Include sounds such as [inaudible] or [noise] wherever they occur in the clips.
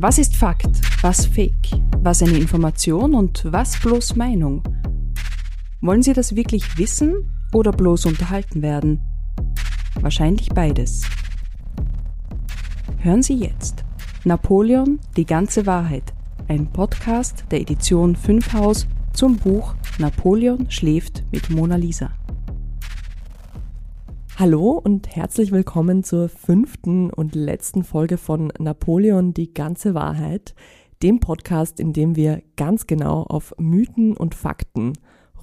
Was ist Fakt, was Fake, was eine Information und was bloß Meinung? Wollen Sie das wirklich wissen oder bloß unterhalten werden? Wahrscheinlich beides. Hören Sie jetzt Napoleon, die ganze Wahrheit, ein Podcast der Edition 5 Haus zum Buch Napoleon schläft mit Mona Lisa. Hallo und herzlich willkommen zur fünften und letzten Folge von Napoleon die ganze Wahrheit, dem Podcast, in dem wir ganz genau auf Mythen und Fakten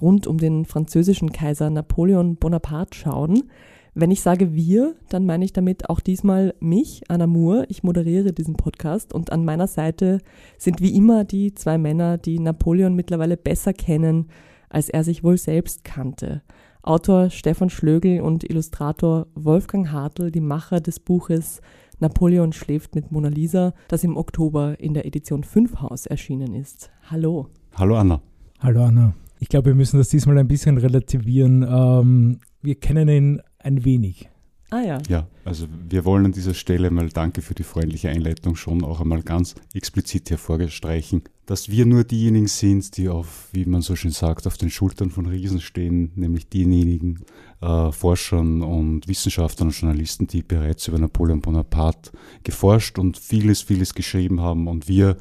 rund um den französischen Kaiser Napoleon Bonaparte schauen. Wenn ich sage wir, dann meine ich damit auch diesmal mich, Anna Moore. Ich moderiere diesen Podcast und an meiner Seite sind wie immer die zwei Männer, die Napoleon mittlerweile besser kennen, als er sich wohl selbst kannte. Autor Stefan Schlögel und Illustrator Wolfgang Hartl, die Macher des Buches Napoleon schläft mit Mona Lisa, das im Oktober in der Edition 5 Haus erschienen ist. Hallo. Hallo Anna. Hallo Anna. Ich glaube, wir müssen das diesmal ein bisschen relativieren. Ähm, wir kennen ihn ein wenig. Ah ja. Ja, also wir wollen an dieser Stelle mal danke für die freundliche Einleitung schon auch einmal ganz explizit hervorstreichen, dass wir nur diejenigen sind, die auf, wie man so schön sagt, auf den Schultern von Riesen stehen, nämlich diejenigen äh, Forschern und Wissenschaftlern und Journalisten, die bereits über Napoleon Bonaparte geforscht und vieles, vieles geschrieben haben und wir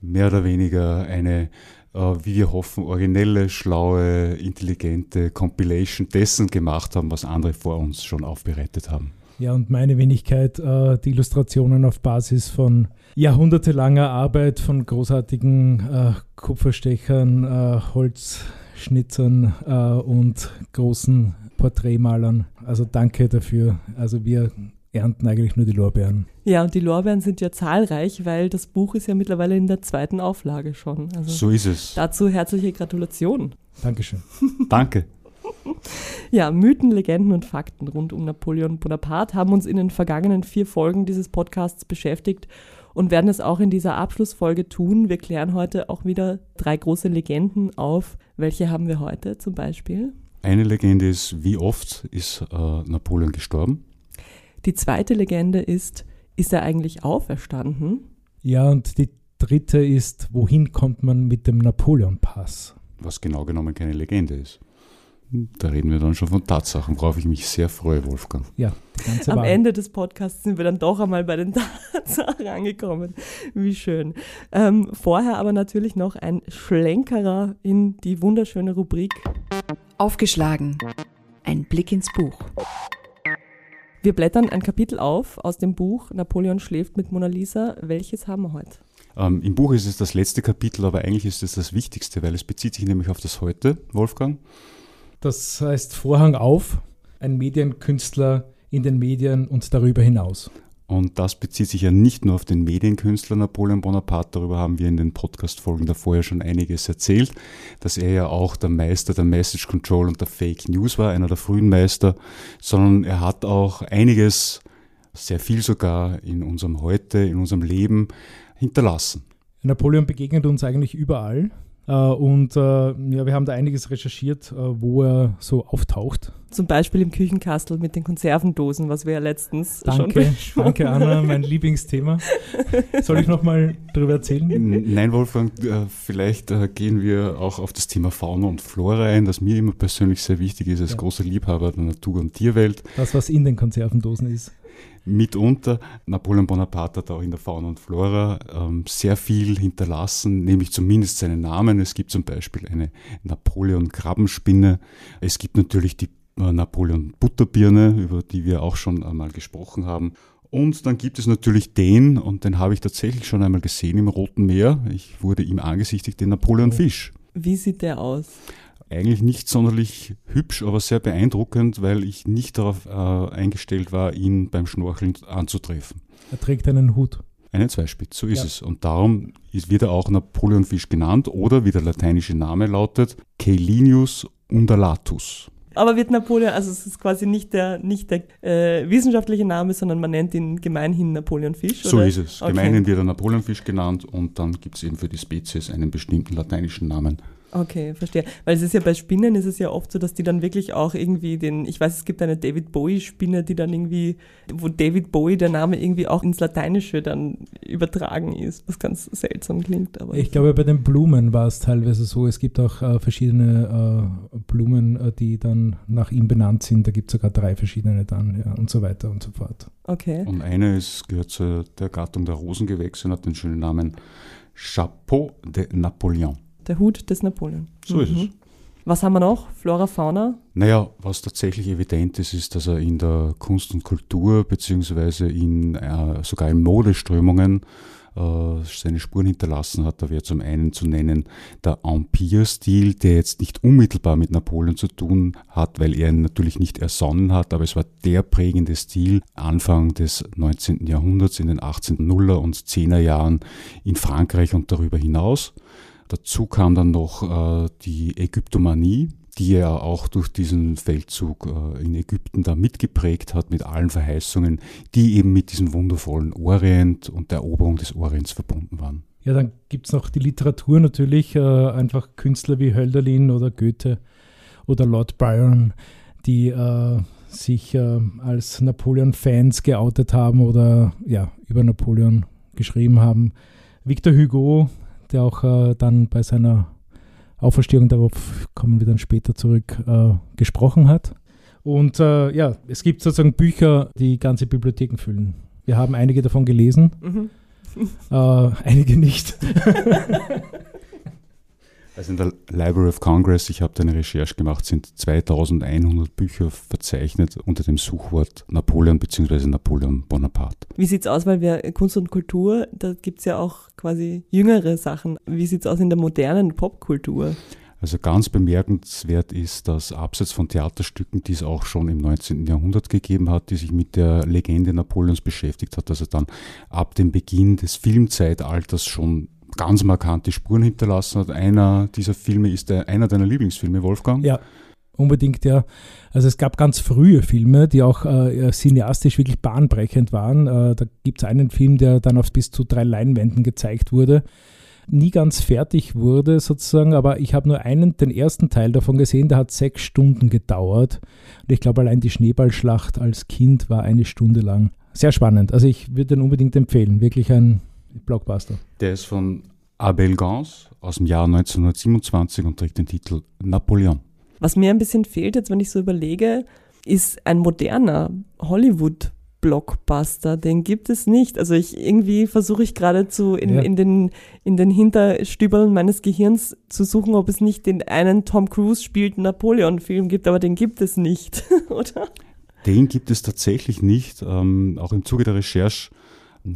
mehr oder weniger eine wie wir hoffen, originelle, schlaue, intelligente Compilation dessen gemacht haben, was andere vor uns schon aufbereitet haben. Ja, und meine Wenigkeit, äh, die Illustrationen auf Basis von jahrhundertelanger Arbeit von großartigen äh, Kupferstechern, äh, Holzschnitzern äh, und großen Porträtmalern. Also danke dafür. Also wir ernten eigentlich nur die Lorbeeren. Ja, und die Lorbeeren sind ja zahlreich, weil das Buch ist ja mittlerweile in der zweiten Auflage schon. Also so ist es. Dazu herzliche Gratulation. Dankeschön. [laughs] Danke. Ja, Mythen, Legenden und Fakten rund um Napoleon Bonaparte haben uns in den vergangenen vier Folgen dieses Podcasts beschäftigt und werden es auch in dieser Abschlussfolge tun. Wir klären heute auch wieder drei große Legenden auf. Welche haben wir heute zum Beispiel? Eine Legende ist, wie oft ist äh, Napoleon gestorben? Die zweite Legende ist, ist er eigentlich auferstanden? Ja, und die dritte ist, wohin kommt man mit dem Napoleon-Pass? Was genau genommen keine Legende ist. Da reden wir dann schon von Tatsachen, worauf ich mich sehr freue, Wolfgang. Ja, die ganze Am Wahl. Ende des Podcasts sind wir dann doch einmal bei den [laughs] Tatsachen angekommen. Wie schön. Ähm, vorher aber natürlich noch ein Schlenkerer in die wunderschöne Rubrik. Aufgeschlagen. Ein Blick ins Buch. Wir blättern ein Kapitel auf aus dem Buch Napoleon schläft mit Mona Lisa. Welches haben wir heute? Ähm, Im Buch ist es das letzte Kapitel, aber eigentlich ist es das Wichtigste, weil es bezieht sich nämlich auf das Heute, Wolfgang. Das heißt Vorhang auf, ein Medienkünstler in den Medien und darüber hinaus. Und das bezieht sich ja nicht nur auf den Medienkünstler Napoleon Bonaparte, darüber haben wir in den Podcast-Folgen davor ja schon einiges erzählt, dass er ja auch der Meister der Message Control und der Fake News war, einer der frühen Meister, sondern er hat auch einiges, sehr viel sogar in unserem Heute, in unserem Leben hinterlassen. Napoleon begegnet uns eigentlich überall. Äh, und äh, ja, wir haben da einiges recherchiert, äh, wo er so auftaucht. Zum Beispiel im Küchenkastel mit den Konservendosen, was wir ja letztens danke, schon [laughs] Danke, Anna, mein [laughs] Lieblingsthema. Soll ich nochmal darüber erzählen? Nein, Wolfgang, vielleicht gehen wir auch auf das Thema Fauna und Flora ein, das mir immer persönlich sehr wichtig ist, als ja. großer Liebhaber der Natur- und Tierwelt. Das, was in den Konservendosen ist mitunter. Napoleon Bonaparte hat auch in der Fauna und Flora ähm, sehr viel hinterlassen, nämlich zumindest seinen Namen. Es gibt zum Beispiel eine Napoleon-Krabbenspinne. Es gibt natürlich die äh, Napoleon-Butterbirne, über die wir auch schon einmal gesprochen haben. Und dann gibt es natürlich den, und den habe ich tatsächlich schon einmal gesehen im Roten Meer. Ich wurde ihm angesichtigt, den Napoleon-Fisch. Wie sieht der aus? Eigentlich nicht sonderlich hübsch, aber sehr beeindruckend, weil ich nicht darauf äh, eingestellt war, ihn beim Schnorcheln anzutreffen. Er trägt einen Hut. Einen Zweispitz, so ist ja. es. Und darum ist, wird er auch Napoleonfisch genannt oder wie der lateinische Name lautet, Caelinius undulatus. Aber wird Napoleon, also es ist quasi nicht der, nicht der äh, wissenschaftliche Name, sondern man nennt ihn gemeinhin Napoleonfisch? So ist es. Okay. Gemeinhin wird er Napoleonfisch genannt und dann gibt es eben für die Spezies einen bestimmten lateinischen Namen. Okay, verstehe. Weil es ist ja bei Spinnen ist es ja oft so, dass die dann wirklich auch irgendwie den, ich weiß, es gibt eine David Bowie-Spinne, die dann irgendwie, wo David Bowie der Name irgendwie auch ins Lateinische dann übertragen ist, was ganz seltsam klingt. Aber ich glaube, bei den Blumen war es teilweise so. Es gibt auch äh, verschiedene äh, Blumen, äh, die dann nach ihm benannt sind. Da gibt es sogar drei verschiedene dann, ja, und so weiter und so fort. Okay. Und eine ist, gehört zu der Gattung der Rosengewächse und hat den schönen Namen Chapeau de Napoleon. Der Hut des Napoleon. So ist es. Was haben wir noch? Flora, Fauna? Naja, was tatsächlich evident ist, ist, dass er in der Kunst und Kultur beziehungsweise in äh, sogar in Modeströmungen äh, seine Spuren hinterlassen hat. Da wäre zum einen zu nennen der Empire-Stil, der jetzt nicht unmittelbar mit Napoleon zu tun hat, weil er ihn natürlich nicht ersonnen hat, aber es war der prägende Stil Anfang des 19. Jahrhunderts in den 1800er und 10er Jahren in Frankreich und darüber hinaus. Dazu kam dann noch äh, die Ägyptomanie, die er auch durch diesen Feldzug äh, in Ägypten da mitgeprägt hat, mit allen Verheißungen, die eben mit diesem wundervollen Orient und der Eroberung des Orients verbunden waren. Ja, dann gibt es noch die Literatur natürlich, äh, einfach Künstler wie Hölderlin oder Goethe oder Lord Byron, die äh, sich äh, als Napoleon-Fans geoutet haben oder ja, über Napoleon geschrieben haben. Victor Hugo der auch äh, dann bei seiner Auferstehung, darauf kommen wir dann später zurück, äh, gesprochen hat. Und äh, ja, es gibt sozusagen Bücher, die ganze Bibliotheken füllen. Wir haben einige davon gelesen, mhm. Äh, einige nicht. [laughs] Also in der Library of Congress, ich habe da eine Recherche gemacht, sind 2100 Bücher verzeichnet unter dem Suchwort Napoleon bzw. Napoleon Bonaparte. Wie sieht es aus, weil wir Kunst und Kultur, da gibt es ja auch quasi jüngere Sachen. Wie sieht es aus in der modernen Popkultur? Also ganz bemerkenswert ist, dass abseits von Theaterstücken, die es auch schon im 19. Jahrhundert gegeben hat, die sich mit der Legende Napoleons beschäftigt hat, also dann ab dem Beginn des Filmzeitalters schon ganz markante Spuren hinterlassen hat. Einer dieser Filme ist der, einer deiner Lieblingsfilme, Wolfgang. Ja, unbedingt, ja. Also es gab ganz frühe Filme, die auch äh, cineastisch wirklich bahnbrechend waren. Äh, da gibt es einen Film, der dann auf bis zu drei Leinwänden gezeigt wurde. Nie ganz fertig wurde sozusagen, aber ich habe nur einen, den ersten Teil davon gesehen, der hat sechs Stunden gedauert. Und ich glaube, allein die Schneeballschlacht als Kind war eine Stunde lang. Sehr spannend. Also ich würde den unbedingt empfehlen. Wirklich ein Blockbuster. Der ist von Abel Gans aus dem Jahr 1927 und trägt den Titel Napoleon. Was mir ein bisschen fehlt, jetzt wenn ich so überlege, ist ein moderner Hollywood Blockbuster, den gibt es nicht. Also ich irgendwie versuche ich gerade zu in, ja. in, den, in den Hinterstübeln meines Gehirns zu suchen, ob es nicht den einen Tom Cruise spielt Napoleon-Film gibt, aber den gibt es nicht, [laughs] oder? Den gibt es tatsächlich nicht. Ähm, auch im Zuge der Recherche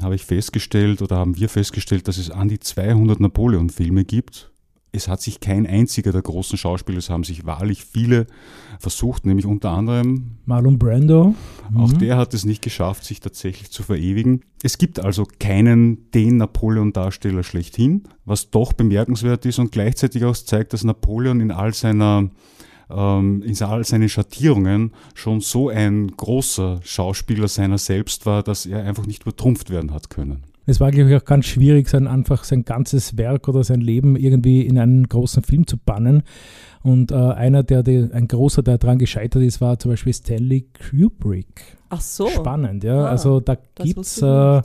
habe ich festgestellt oder haben wir festgestellt, dass es an die 200 Napoleon-Filme gibt. Es hat sich kein einziger der großen Schauspieler, es haben sich wahrlich viele versucht, nämlich unter anderem Marlon Brando. Auch mhm. der hat es nicht geschafft, sich tatsächlich zu verewigen. Es gibt also keinen den Napoleon-Darsteller schlechthin, was doch bemerkenswert ist und gleichzeitig auch zeigt, dass Napoleon in all seiner ähm, in all seinen Schattierungen schon so ein großer Schauspieler seiner selbst war, dass er einfach nicht übertrumpft werden hat können. Es war, glaube ich, auch ganz schwierig, sein einfach sein ganzes Werk oder sein Leben irgendwie in einen großen Film zu bannen. Und äh, einer, der, der, ein großer, der daran gescheitert ist, war zum Beispiel Stanley Kubrick. Ach so. Spannend, ja. Ah, also da gibt es, äh, ja.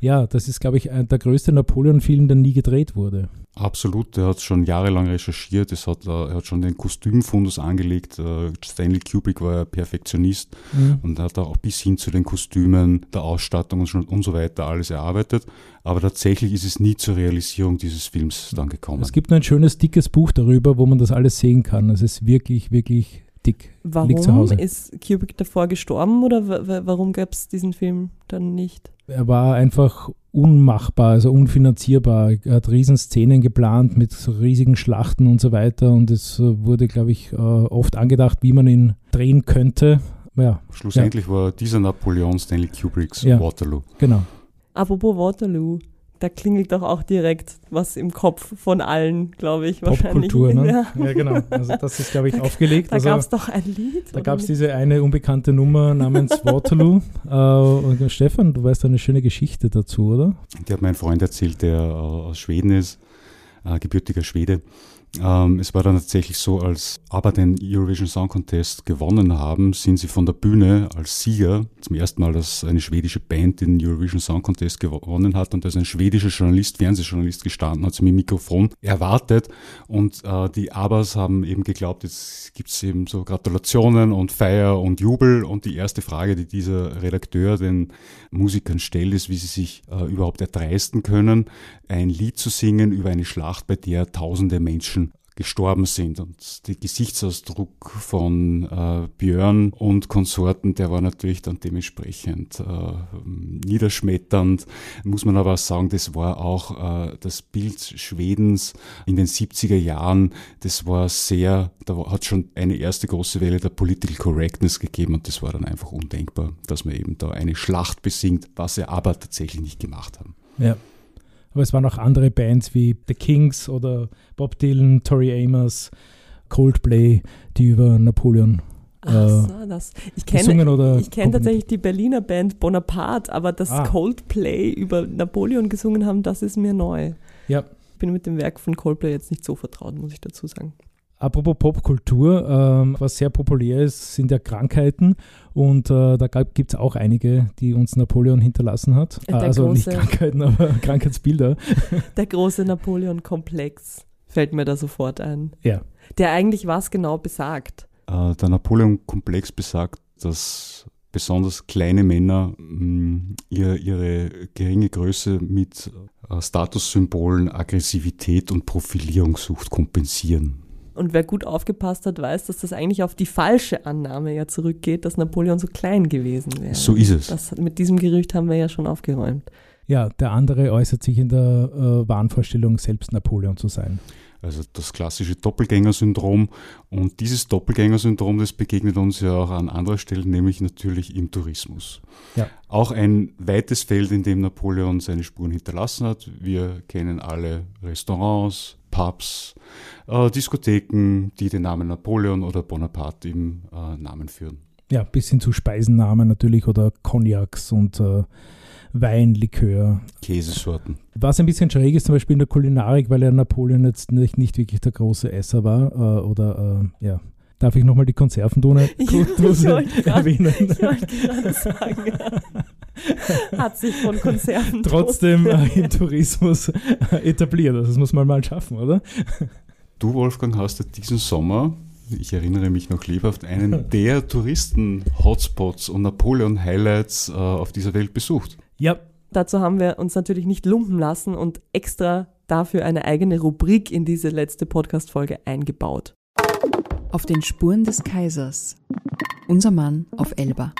ja, das ist, glaube ich, der größte Napoleon-Film, der nie gedreht wurde. Absolut, er hat schon jahrelang recherchiert, es hat, er hat schon den Kostümfundus angelegt. Äh, Stanley Kubrick war ja Perfektionist mhm. und hat auch bis hin zu den Kostümen, der Ausstattung und, schon, und so weiter alles erarbeitet. Aber tatsächlich ist es nie zur Realisierung dieses Films dann gekommen. Es gibt nur ein schönes, dickes Buch darüber, wo man das alles sehen kann. Es ist wirklich, wirklich dick. Warum ist Kubrick davor gestorben oder warum gab es diesen Film dann nicht? Er war einfach unmachbar, also unfinanzierbar. Er hat Riesenszenen geplant mit riesigen Schlachten und so weiter und es wurde, glaube ich, äh, oft angedacht, wie man ihn drehen könnte. Ja, Schlussendlich ja. war dieser Napoleon Stanley Kubricks ja, Waterloo. Genau. Apropos Waterloo, da klingelt doch auch direkt was im Kopf von allen, glaube ich, wahrscheinlich. Popkultur, ne? [laughs] Ja. ja, genau. Also das ist, glaube ich, aufgelegt. Da also, gab es doch ein Lied. Da gab es diese eine unbekannte Nummer namens Waterloo. [laughs] äh, und Stefan, du weißt eine schöne Geschichte dazu, oder? Die hat mein Freund erzählt, der aus Schweden ist, äh, gebürtiger Schwede. Ähm, es war dann tatsächlich so, als aber den Eurovision Song Contest gewonnen haben, sind sie von der Bühne als Sieger zum ersten Mal, dass eine schwedische Band den Eurovision Song Contest gewonnen hat und da ist ein schwedischer Journalist, Fernsehjournalist gestanden, hat sie mit dem Mikrofon erwartet und äh, die Abers haben eben geglaubt, jetzt gibt es eben so Gratulationen und Feier und Jubel und die erste Frage, die dieser Redakteur den Musikern stellt, ist, wie sie sich äh, überhaupt erdreisten können, ein Lied zu singen über eine Schlacht, bei der tausende Menschen gestorben sind. Und der Gesichtsausdruck von äh, Björn und Konsorten, der war natürlich dann dementsprechend äh, niederschmetternd. Muss man aber sagen, das war auch äh, das Bild Schwedens in den 70er Jahren, das war sehr, da hat schon eine erste große Welle der Political Correctness gegeben und das war dann einfach undenkbar, dass man eben da eine Schlacht besingt, was sie aber tatsächlich nicht gemacht haben. Ja, aber es waren auch andere Bands wie The Kings oder Bob Dylan, Tori Amos, Coldplay, die über Napoleon Ach äh, so, das. Ich kenne kenn tatsächlich die Berliner Band Bonaparte, aber dass ah. Coldplay über Napoleon gesungen haben, das ist mir neu. Ja. Ich bin mit dem Werk von Coldplay jetzt nicht so vertraut, muss ich dazu sagen. Apropos Popkultur, ähm, was sehr populär ist, sind ja Krankheiten. Und äh, da gibt es auch einige, die uns Napoleon hinterlassen hat. Der also große, nicht Krankheiten, aber [laughs] Krankheitsbilder. [laughs] Der große Napoleon-Komplex fällt mir da sofort ein. Ja. Der eigentlich was genau besagt. Äh, der Napoleon-Komplex besagt, dass besonders kleine Männer mh, mm, ihre, ihre geringe Größe mit äh, Statussymbolen, Aggressivität und Profilierungssucht kompensieren. Und wer gut aufgepasst hat, weiß, dass das eigentlich auf die falsche Annahme ja zurückgeht, dass Napoleon so klein gewesen wäre. So ist es. Das, mit diesem Gerücht haben wir ja schon aufgeräumt. Ja, der andere äußert sich in der äh, Wahnvorstellung, selbst Napoleon zu sein. Also das klassische Doppelgänger-Syndrom. Und dieses Doppelgänger-Syndrom, das begegnet uns ja auch an anderer Stelle, nämlich natürlich im Tourismus. Ja. Auch ein weites Feld, in dem Napoleon seine Spuren hinterlassen hat. Wir kennen alle Restaurants, Pubs, äh, Diskotheken, die den Namen Napoleon oder Bonaparte im äh, Namen führen. Ja, bis hin zu Speisennamen natürlich oder Cognacs und äh, Wein, Likör. Käsesorten. Was ein bisschen schräg ist, zum Beispiel in der Kulinarik, weil er Napoleon jetzt nicht, nicht wirklich der große Esser war. Äh, oder äh, ja. Darf ich nochmal die Konservendose [laughs] [laughs] erwähnen? Ich wollte gerade sagen, hat sich von Konserven trotzdem [laughs] äh, im Tourismus äh, etabliert. Also das muss man mal schaffen, oder? Du, Wolfgang, hast ja diesen Sommer ich erinnere mich noch lebhaft, einen der Touristen-Hotspots und Napoleon-Highlights äh, auf dieser Welt besucht. Ja. Dazu haben wir uns natürlich nicht lumpen lassen und extra dafür eine eigene Rubrik in diese letzte Podcast-Folge eingebaut. Auf den Spuren des Kaisers. Unser Mann auf Elba.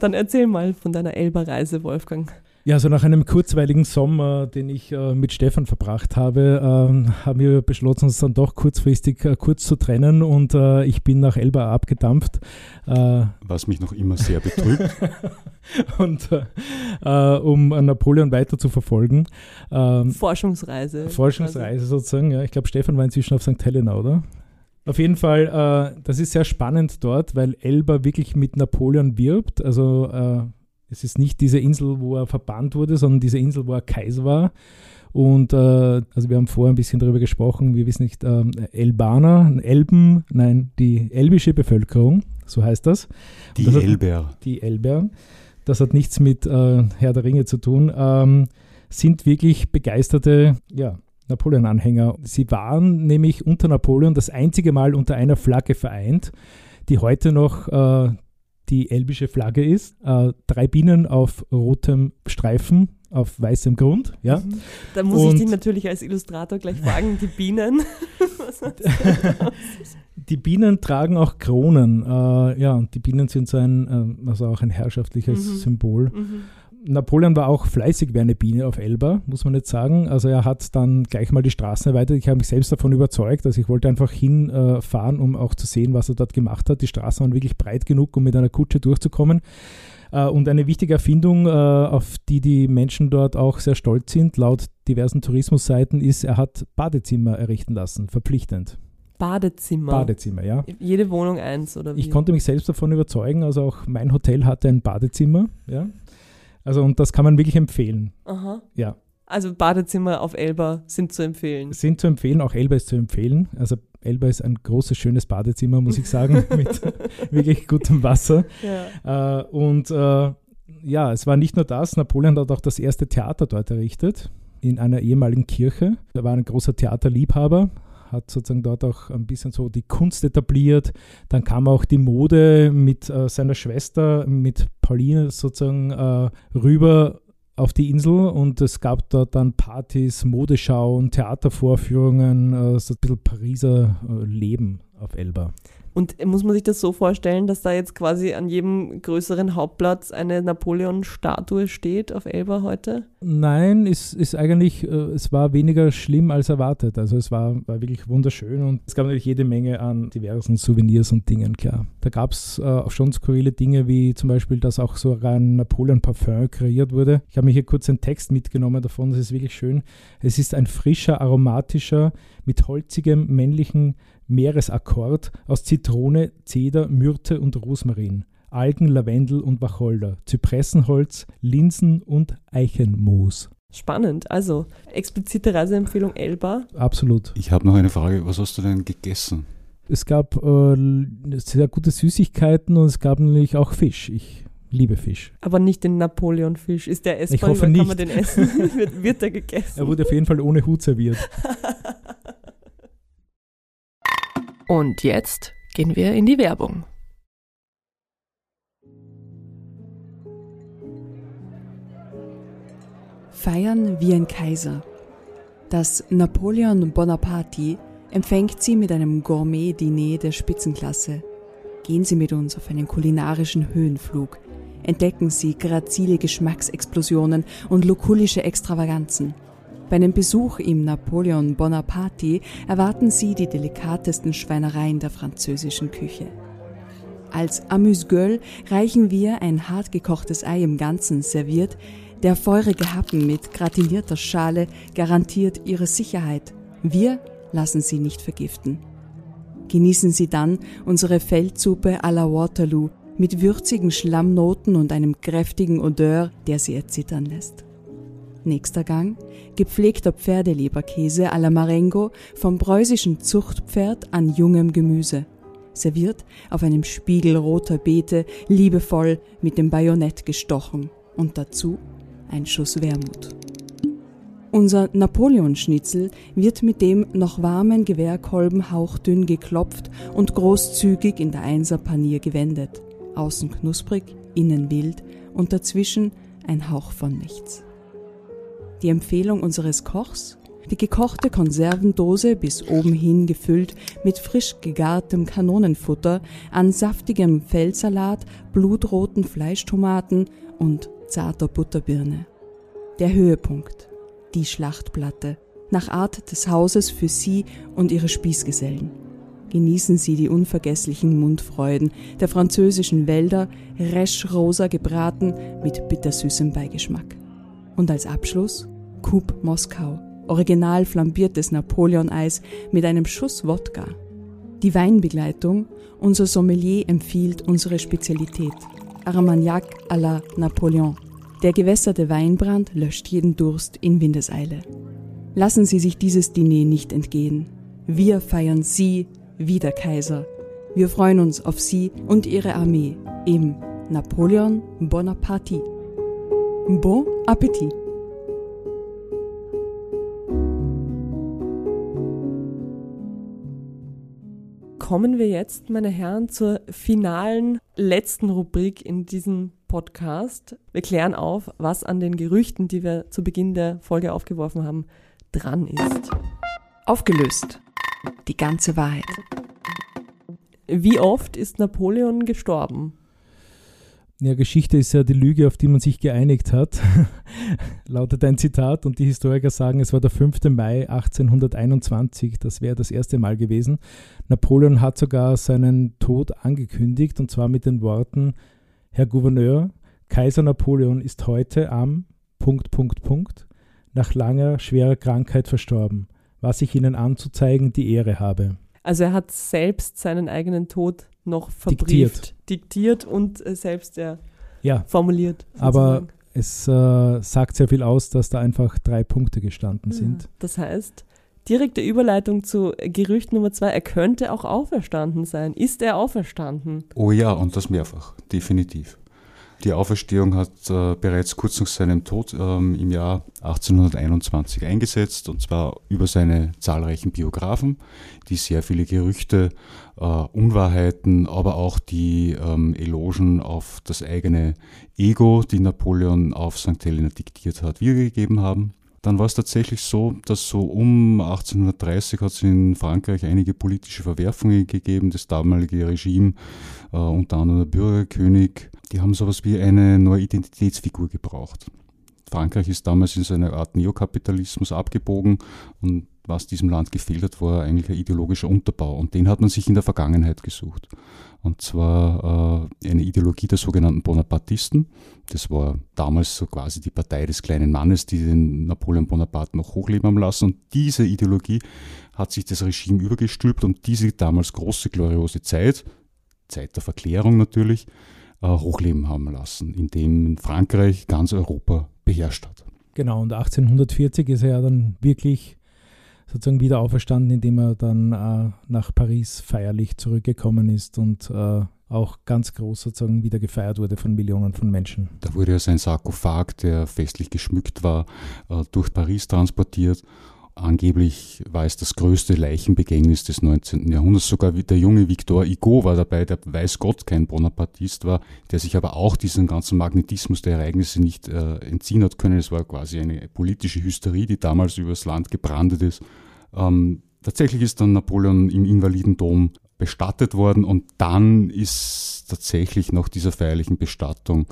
Dann erzähl mal von deiner Elba-Reise, Wolfgang. Ja, also nach einem kurzweiligen Sommer, den ich äh, mit Stefan verbracht habe, äh, haben wir beschlossen, uns dann doch kurzfristig äh, kurz zu trennen und äh, ich bin nach Elba abgedampft. Äh, Was mich noch immer sehr betrübt. [laughs] und äh, um Napoleon weiter zu verfolgen. Ähm, Forschungsreise. Forschungsreise quasi. sozusagen, ja. Ich glaube, Stefan war inzwischen auf St. Helena, oder? Auf jeden Fall, das ist sehr spannend dort, weil Elba wirklich mit Napoleon wirbt. Also es ist nicht diese Insel, wo er verbannt wurde, sondern diese Insel, wo er Kaiser war. Und äh, also wir haben vorher ein bisschen darüber gesprochen, wir wissen nicht, äh, Elbaner, Elben, nein, die elbische Bevölkerung, so heißt das. Die das Elber. Hat, die Elber. Das hat nichts mit äh, Herr der Ringe zu tun. Ähm, sind wirklich begeisterte ja, Napoleon-Anhänger. Sie waren nämlich unter Napoleon das einzige Mal unter einer Flagge vereint, die heute noch äh, die elbische Flagge ist. Äh, drei Bienen auf rotem Streifen auf weißem Grund. Ja. Mhm. Da muss Und ich dich natürlich als Illustrator gleich fragen, die Bienen. [laughs] die Bienen tragen auch Kronen. Äh, ja, und die Bienen sind so ein, äh, also auch ein herrschaftliches mhm. Symbol. Mhm. Napoleon war auch fleißig wie eine Biene auf Elba, muss man jetzt sagen. Also er hat dann gleich mal die Straßen erweitert. Ich habe mich selbst davon überzeugt. Also ich wollte einfach hinfahren, äh, um auch zu sehen, was er dort gemacht hat. Die Straßen waren wirklich breit genug, um mit einer Kutsche durchzukommen. Äh, und eine wichtige Erfindung, äh, auf die die Menschen dort auch sehr stolz sind, laut diversen Tourismusseiten, ist, er hat Badezimmer errichten lassen, verpflichtend. Badezimmer. Badezimmer, ja. Jede Wohnung eins, oder wie? Ich konnte mich selbst davon überzeugen, also auch mein Hotel hatte ein Badezimmer, ja. Also und das kann man wirklich empfehlen. Aha. Ja. Also Badezimmer auf Elba sind zu empfehlen. Sind zu empfehlen, auch Elba ist zu empfehlen. Also Elba ist ein großes, schönes Badezimmer, muss ich sagen, [laughs] mit [laughs] wirklich gutem Wasser. Ja. Äh, und äh, ja, es war nicht nur das, Napoleon hat auch das erste Theater dort errichtet, in einer ehemaligen Kirche. Er war ein großer Theaterliebhaber, hat sozusagen dort auch ein bisschen so die Kunst etabliert. Dann kam auch die Mode mit äh, seiner Schwester, mit Pauline sozusagen äh, rüber auf die Insel und es gab dort dann Partys, Modeschauen, Theatervorführungen, äh, so ein bisschen Pariser äh, Leben auf Elba. Und muss man sich das so vorstellen, dass da jetzt quasi an jedem größeren Hauptplatz eine Napoleon-Statue steht auf Elba heute? Nein, es ist eigentlich, äh, es war weniger schlimm als erwartet. Also es war, war wirklich wunderschön und es gab natürlich jede Menge an diversen Souvenirs und Dingen, klar. Da gab es äh, auch schon skurrile Dinge, wie zum Beispiel, dass auch so ein Napoleon-Parfum kreiert wurde. Ich habe mir hier kurz einen Text mitgenommen davon, das ist wirklich schön. Es ist ein frischer, aromatischer, mit holzigem, männlichen Meeresakkord aus Zitrone, Zeder, Myrte und Rosmarin, Algen, Lavendel und Wacholder, Zypressenholz, Linsen und Eichenmoos. Spannend. Also explizite Reiseempfehlung Elba. Absolut. Ich habe noch eine Frage. Was hast du denn gegessen? Es gab äh, sehr gute Süßigkeiten und es gab natürlich auch Fisch. Ich liebe Fisch. Aber nicht den Napoleon-Fisch. Ist der essbar? Ich hoffe nicht. Kann man den essen? [laughs] wird, wird der [laughs] gegessen? Er wurde auf jeden Fall ohne Hut serviert. [laughs] Und jetzt gehen wir in die Werbung. Feiern wie ein Kaiser. Das Napoleon Bonaparte empfängt Sie mit einem Gourmet-Diner der Spitzenklasse. Gehen Sie mit uns auf einen kulinarischen Höhenflug. Entdecken Sie grazile Geschmacksexplosionen und lukullische Extravaganzen – bei einem Besuch im Napoleon Bonaparte erwarten Sie die delikatesten Schweinereien der französischen Küche. Als Amuse-Gueule reichen wir ein hartgekochtes Ei im Ganzen serviert. Der feurige Happen mit gratinierter Schale garantiert Ihre Sicherheit. Wir lassen Sie nicht vergiften. Genießen Sie dann unsere Feldsuppe à la Waterloo mit würzigen Schlammnoten und einem kräftigen Odeur, der Sie erzittern lässt. Nächster Gang, gepflegter Pferdeleberkäse à la Marengo vom preußischen Zuchtpferd an jungem Gemüse, serviert auf einem Spiegel roter Beete, liebevoll mit dem Bajonett gestochen und dazu ein Schuss Wermut. Unser Napoleonschnitzel wird mit dem noch warmen Gewehrkolben hauchdünn geklopft und großzügig in der Einserpanier gewendet. Außen knusprig, innen wild und dazwischen ein Hauch von nichts die Empfehlung unseres Kochs, die gekochte Konservendose bis oben hin gefüllt mit frisch gegartem Kanonenfutter, an saftigem Feldsalat, blutroten Fleischtomaten und zarter Butterbirne. Der Höhepunkt, die Schlachtplatte, nach Art des Hauses für Sie und Ihre Spießgesellen. Genießen Sie die unvergesslichen Mundfreuden der französischen Wälder, resch rosa gebraten mit bittersüßem Beigeschmack. Und als Abschluss Coupe Moskau, original flambiertes Napoleon-Eis mit einem Schuss Wodka. Die Weinbegleitung, unser Sommelier empfiehlt unsere Spezialität, Armagnac à la Napoleon. Der gewässerte Weinbrand löscht jeden Durst in Windeseile. Lassen Sie sich dieses Diner nicht entgehen. Wir feiern Sie wie der Kaiser. Wir freuen uns auf Sie und Ihre Armee im Napoleon Bonaparte. Bon Appetit! kommen wir jetzt, meine Herren, zur finalen letzten Rubrik in diesem Podcast. Wir klären auf, was an den Gerüchten, die wir zu Beginn der Folge aufgeworfen haben, dran ist. Aufgelöst. Die ganze Wahrheit. Wie oft ist Napoleon gestorben? Ja, Geschichte ist ja die Lüge, auf die man sich geeinigt hat, [laughs] lautet ein Zitat. Und die Historiker sagen, es war der 5. Mai 1821, das wäre das erste Mal gewesen. Napoleon hat sogar seinen Tod angekündigt, und zwar mit den Worten, Herr Gouverneur, Kaiser Napoleon ist heute am Punkt, Punkt, Punkt, nach langer, schwerer Krankheit verstorben, was ich Ihnen anzuzeigen die Ehre habe. Also er hat selbst seinen eigenen Tod noch verbrieft, diktiert, diktiert und äh, selbst ja, ja, formuliert. Sozusagen. Aber es äh, sagt sehr viel aus, dass da einfach drei Punkte gestanden sind. Das heißt, direkte Überleitung zu Gerücht Nummer zwei, er könnte auch auferstanden sein. Ist er auferstanden? Oh ja, und das mehrfach, definitiv. Die Auferstehung hat äh, bereits kurz nach seinem Tod ähm, im Jahr 1821 eingesetzt, und zwar über seine zahlreichen Biografen, die sehr viele Gerüchte, äh, Unwahrheiten, aber auch die ähm, Elogen auf das eigene Ego, die Napoleon auf St. Helena diktiert hat, wiedergegeben haben. Dann war es tatsächlich so, dass so um 1830 hat es in Frankreich einige politische Verwerfungen gegeben. Das damalige Regime, äh, unter anderem der Bürgerkönig, die haben sowas wie eine neue Identitätsfigur gebraucht. Frankreich ist damals in so eine Art Neokapitalismus abgebogen und was diesem Land gefehlt hat, war eigentlich ein ideologischer Unterbau und den hat man sich in der Vergangenheit gesucht. Und zwar äh, eine Ideologie der sogenannten Bonapartisten. Das war damals so quasi die Partei des kleinen Mannes, die den Napoleon Bonaparte noch hochleben haben lassen. Und diese Ideologie hat sich das Regime übergestülpt und diese damals große, gloriose Zeit, Zeit der Verklärung natürlich, hochleben haben lassen, indem Frankreich ganz Europa beherrscht hat. Genau, und 1840 ist er ja dann wirklich sozusagen wieder auferstanden, indem er dann äh, nach Paris feierlich zurückgekommen ist und äh, auch ganz groß sozusagen wieder gefeiert wurde von Millionen von Menschen. Da wurde ja sein Sarkophag, der festlich geschmückt war, äh, durch Paris transportiert Angeblich war es das größte Leichenbegängnis des 19. Jahrhunderts. Sogar der junge Victor Hugo war dabei, der weiß Gott kein Bonapartist war, der sich aber auch diesen ganzen Magnetismus der Ereignisse nicht äh, entziehen hat können. Es war quasi eine politische Hysterie, die damals übers Land gebrandet ist. Ähm, tatsächlich ist dann Napoleon im Invalidendom bestattet worden und dann ist tatsächlich nach dieser feierlichen Bestattung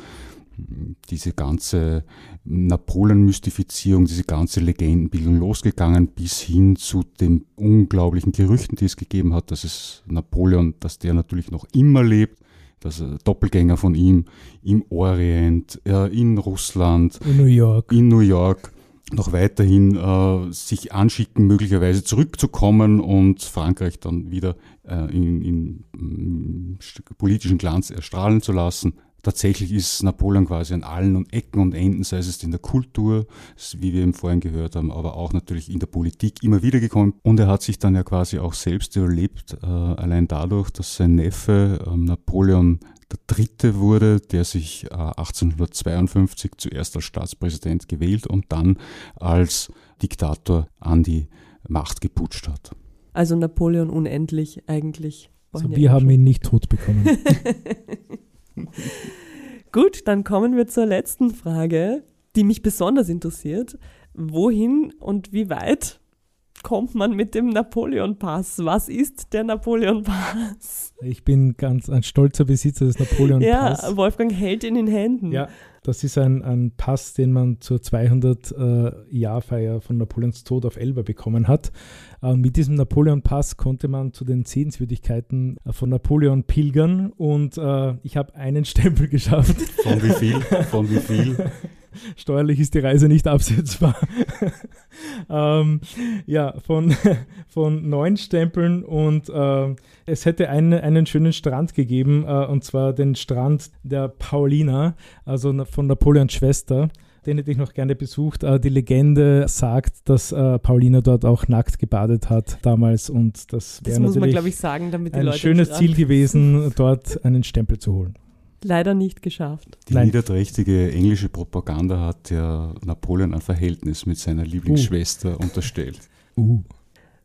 diese ganze Napoleon-Mystifizierung, diese ganze Legendenbildung losgegangen bis hin zu den unglaublichen Gerüchten, die es gegeben hat, dass es Napoleon, dass der natürlich noch immer lebt, dass er Doppelgänger von ihm im Orient, äh, in Russland, in New York, in New York noch weiterhin äh, sich anschicken, möglicherweise zurückzukommen und Frankreich dann wieder äh, in, in, in politischen Glanz erstrahlen zu lassen. Tatsächlich ist Napoleon quasi an allen Ecken und Enden, sei es in der Kultur, wie wir eben vorhin gehört haben, aber auch natürlich in der Politik immer wieder gekommen. Und er hat sich dann ja quasi auch selbst überlebt, äh, allein dadurch, dass sein Neffe äh, Napoleon der Dritte wurde, der sich äh, 1852 zuerst als Staatspräsident gewählt und dann als Diktator an die Macht geputscht hat. Also Napoleon unendlich eigentlich. Also wir haben ihn nicht tot bekommen. [laughs] [laughs] [laughs] Gut, dann kommen wir zur letzten Frage, die mich besonders interessiert. Wohin und wie weit kommt man mit dem Napoleon-Pass? Was ist der Napoleon-Pass? Ich bin ganz ein stolzer Besitzer des Napoleon-Pass. Ja, Wolfgang hält ihn in Händen. Ja, das ist ein, ein Pass, den man zur 200-Jahrfeier äh, von Napoleons Tod auf Elba bekommen hat. Äh, mit diesem Napoleon-Pass konnte man zu den Sehenswürdigkeiten äh, von Napoleon pilgern und äh, ich habe einen [laughs] Stempel geschafft. Von wie viel? Von wie viel? Steuerlich ist die Reise nicht absetzbar. [laughs] ähm, ja, von, [laughs] von neun Stempeln und äh, es hätte einen, einen schönen Strand gegeben, äh, und zwar den Strand der Paulina, also von Napoleons Schwester. Den hätte ich noch gerne besucht. Äh, die Legende sagt, dass äh, Paulina dort auch nackt gebadet hat damals und das wäre natürlich man, ich, sagen, ein Leute schönes Ziel gewesen, dort einen Stempel zu holen leider nicht geschafft. Die Nein. niederträchtige englische Propaganda hat ja Napoleon ein Verhältnis mit seiner Lieblingsschwester uh. unterstellt. [laughs] Uh.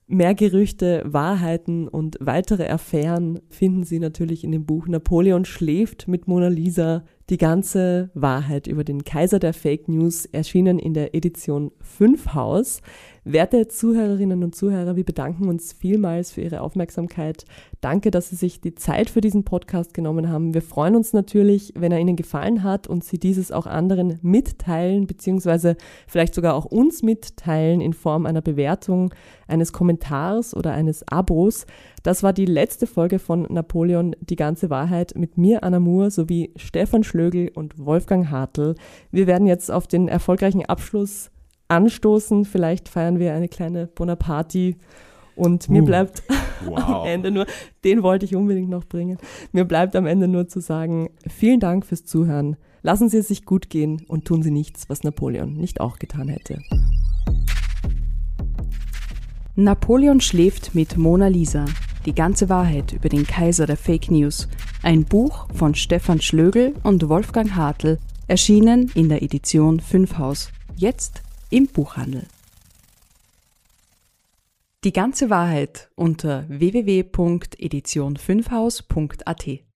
Mehr Gerüchte, Wahrheiten und weitere Affären finden Sie natürlich in dem Buch Napoleon schläft mit Mona Lisa. Die ganze Wahrheit über den Kaiser der Fake News erschienen in der Edition 5 Haus. Werte Zuhörerinnen und Zuhörer, wir bedanken uns vielmals für Ihre Aufmerksamkeit. Danke, dass Sie sich die Zeit für diesen Podcast genommen haben. Wir freuen uns natürlich, wenn er Ihnen gefallen hat und Sie dieses auch anderen mitteilen, beziehungsweise vielleicht sogar auch uns mitteilen in Form einer Bewertung, eines Kommentars oder eines Abos. Das war die letzte Folge von Napoleon, die ganze Wahrheit mit mir, Anna Moore, sowie Stefan Schlögel und Wolfgang Hartl. Wir werden jetzt auf den erfolgreichen Abschluss anstoßen. Vielleicht feiern wir eine kleine Bonaparte Und mir Uh. bleibt Wow. [laughs] am Ende nur, den wollte ich unbedingt noch bringen. Mir bleibt am Ende nur zu sagen, vielen Dank fürs Zuhören. Lassen Sie es sich gut gehen und tun Sie nichts, was Napoleon nicht auch getan hätte. Napoleon schläft mit Mona Lisa. Die ganze Wahrheit über den Kaiser der Fake News. Ein Buch von Stefan Schlögel und Wolfgang Hartl, erschienen in der Edition 5 Haus. Jetzt im Buchhandel. Die ganze Wahrheit unter www.edition5haus.at